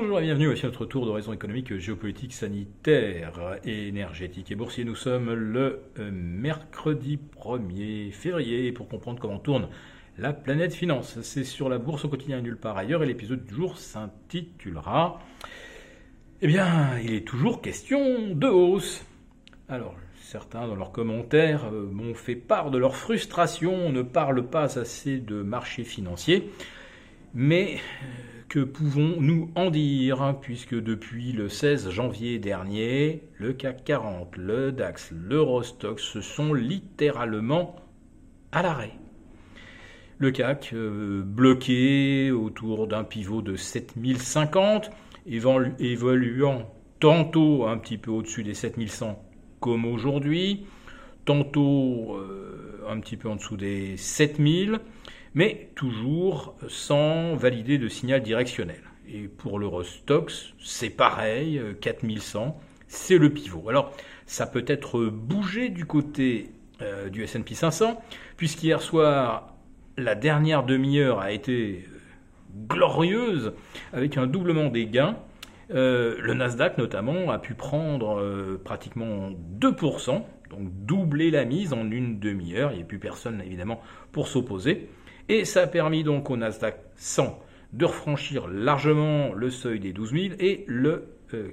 Bonjour et bienvenue, voici notre tour d'horizon économique, géopolitique, sanitaire énergétique et boursier. Nous sommes le euh, mercredi 1er février pour comprendre comment tourne la planète finance. C'est sur la bourse au quotidien nulle part ailleurs et l'épisode du jour s'intitulera Eh bien, il est toujours question de hausse. Alors, certains dans leurs commentaires euh, m'ont fait part de leur frustration, on ne parle pas assez de marché financier, mais euh, que pouvons-nous en dire hein, Puisque depuis le 16 janvier dernier, le CAC 40, le DAX, l'Eurostox se sont littéralement à l'arrêt. Le CAC euh, bloqué autour d'un pivot de 7050, évoluant tantôt un petit peu au-dessus des 7100 comme aujourd'hui, tantôt euh, un petit peu en dessous des 7000 mais toujours sans valider de signal directionnel. Et pour l'Eurostox, c'est pareil, 4100, c'est le pivot. Alors, ça peut être bougé du côté euh, du S&P 500, puisqu'hier soir, la dernière demi-heure a été euh, glorieuse, avec un doublement des gains. Euh, le Nasdaq, notamment, a pu prendre pratiquement 2%, donc doubler la mise en une demi-heure. Il n'y a plus personne, évidemment, pour s'opposer. Et ça a permis donc au Nasdaq 100 de refranchir largement le seuil des 12 000 et le, euh,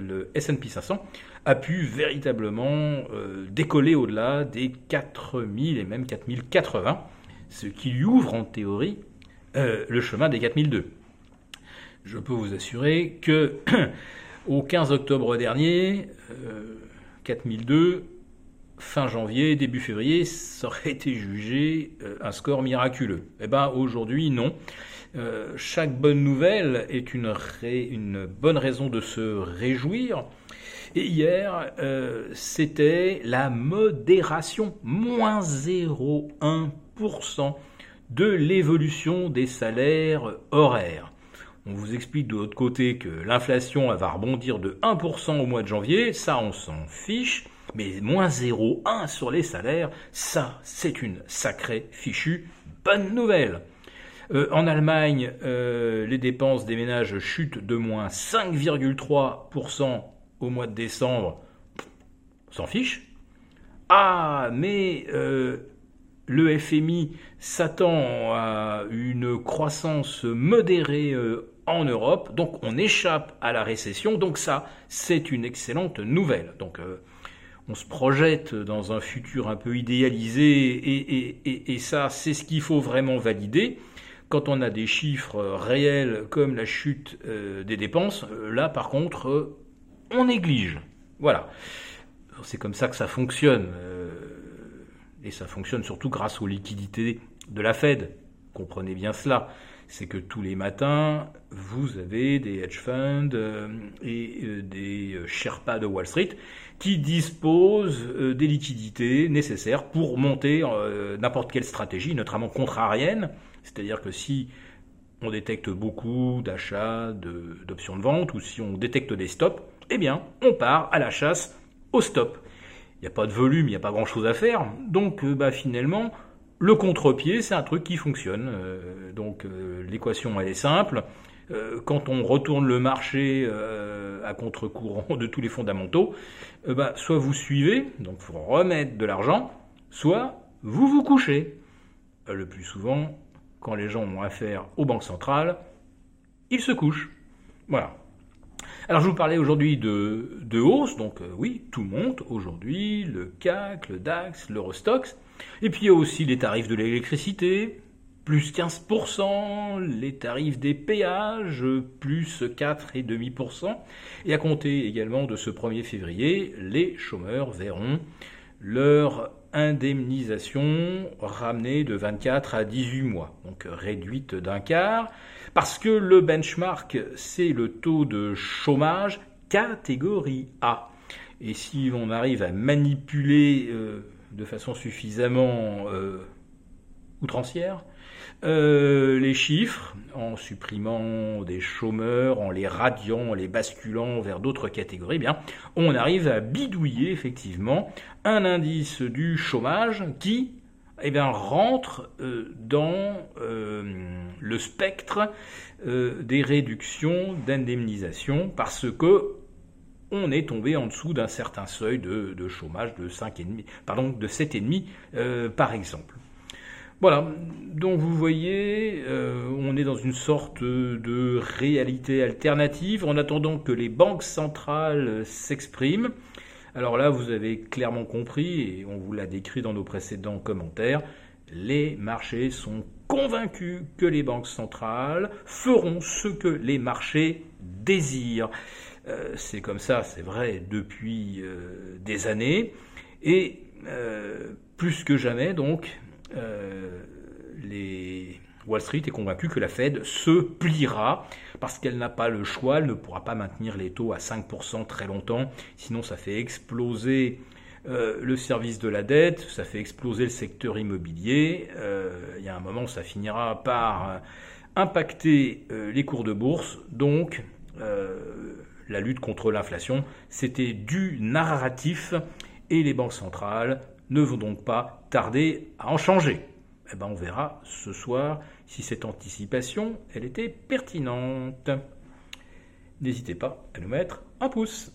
le S&P 500 a pu véritablement euh, décoller au-delà des 4000 et même 4080, ce qui lui ouvre en théorie euh, le chemin des 4002. Je peux vous assurer que au 15 octobre dernier, 4002 fin janvier, début février, ça aurait été jugé euh, un score miraculeux. Eh bien aujourd'hui, non. Euh, chaque bonne nouvelle est une, une, bonne raison de se réjouir. Et hier, euh, c'était la modération, moins 0,1% de l'évolution des salaires horaires. On vous explique de l'autre côté que l'inflation va rebondir de 1% au mois de janvier, ça on s'en fiche. Mais moins 0,1 sur les salaires, ça, c'est une sacrée fichue bonne nouvelle. Euh, en Allemagne, euh, les dépenses des ménages chutent de moins 5,3% au mois de décembre. S'en fiche. Ah, mais euh, le FMI s'attend à une croissance modérée en Europe, donc on échappe à la récession, donc ça, c'est une excellente nouvelle. Donc on se projette dans un futur un peu idéalisé, et, ça, c'est ce qu'il faut vraiment valider. Quand on a des chiffres réels comme la chute euh, des dépenses, euh, là par contre, euh, on néglige. Voilà. C'est comme ça que ça fonctionne. et ça fonctionne surtout grâce aux liquidités de la Fed. Comprenez bien cela c'est que tous les matins, vous avez des hedge funds euh, et euh, des euh, Sherpas de Wall Street qui disposent des liquidités nécessaires pour monter n'importe quelle stratégie, notamment contrarienne. C'est-à-dire que si on détecte beaucoup d'achats, d'options de, vente, ou si on détecte des stops, eh bien, on part à la chasse au stop. Il n'y a pas de volume, il n'y a pas grand-chose à faire. Donc, bah, finalement, le contre-pied, c'est un truc qui fonctionne. Euh, donc euh, l'équation, elle est simple. Euh, quand on retourne le marché à contre-courant de tous les fondamentaux, bah, soit vous suivez, donc il faut remettre de l'argent, soit vous vous couchez. le plus souvent, quand les gens ont affaire aux banques centrales, ils se couchent. Voilà. Alors je vous parlais aujourd'hui de, de, hausse, donc oui, tout monte aujourd'hui, le CAC, le DAX, l'Eurostox. Et puis il y a aussi les tarifs de l'électricité, plus 15%, les tarifs des péages, plus 4,5%. Et à compter également de ce 1er février, les chômeurs verront leur indemnisation ramenée de 24 à 18 mois, donc réduite d'un quart, parce que le benchmark, c'est le taux de chômage catégorie A. Et si on arrive à manipuler euh, de façon suffisamment euh, outrancière. Euh, les chiffres, en supprimant des chômeurs, en les radiant, en les basculant vers d'autres catégories, eh bien, on arrive à bidouiller effectivement un indice du chômage qui eh rentre dans le spectre des réductions d'indemnisation parce que on est tombé en dessous d'un certain seuil de, chômage de 5,5, pardon, de 7,5 par exemple. Voilà, donc vous voyez, euh, on est dans une sorte de réalité alternative en attendant que les banques centrales s'expriment. Alors là, vous avez clairement compris, et on vous l'a décrit dans nos précédents commentaires, les marchés sont convaincus que les banques centrales feront ce que les marchés désirent. Euh, c'est comme ça, c'est vrai, depuis euh, des années. Et plus que jamais, donc, euh, les Wall Street est convaincu que la Fed se pliera parce qu'elle n'a pas le choix, elle ne pourra pas maintenir les taux à 5% très longtemps, sinon ça fait exploser euh, le service de la dette, ça fait exploser le secteur immobilier, euh, il y a un moment ça finira par impacter les cours de bourse, donc la lutte contre l'inflation, c'était du narratif et les banques centrales ne vont donc pas tarder à en changer. Eh ben, on verra ce soir si cette anticipation, elle était pertinente. N'hésitez pas à nous mettre un pouce.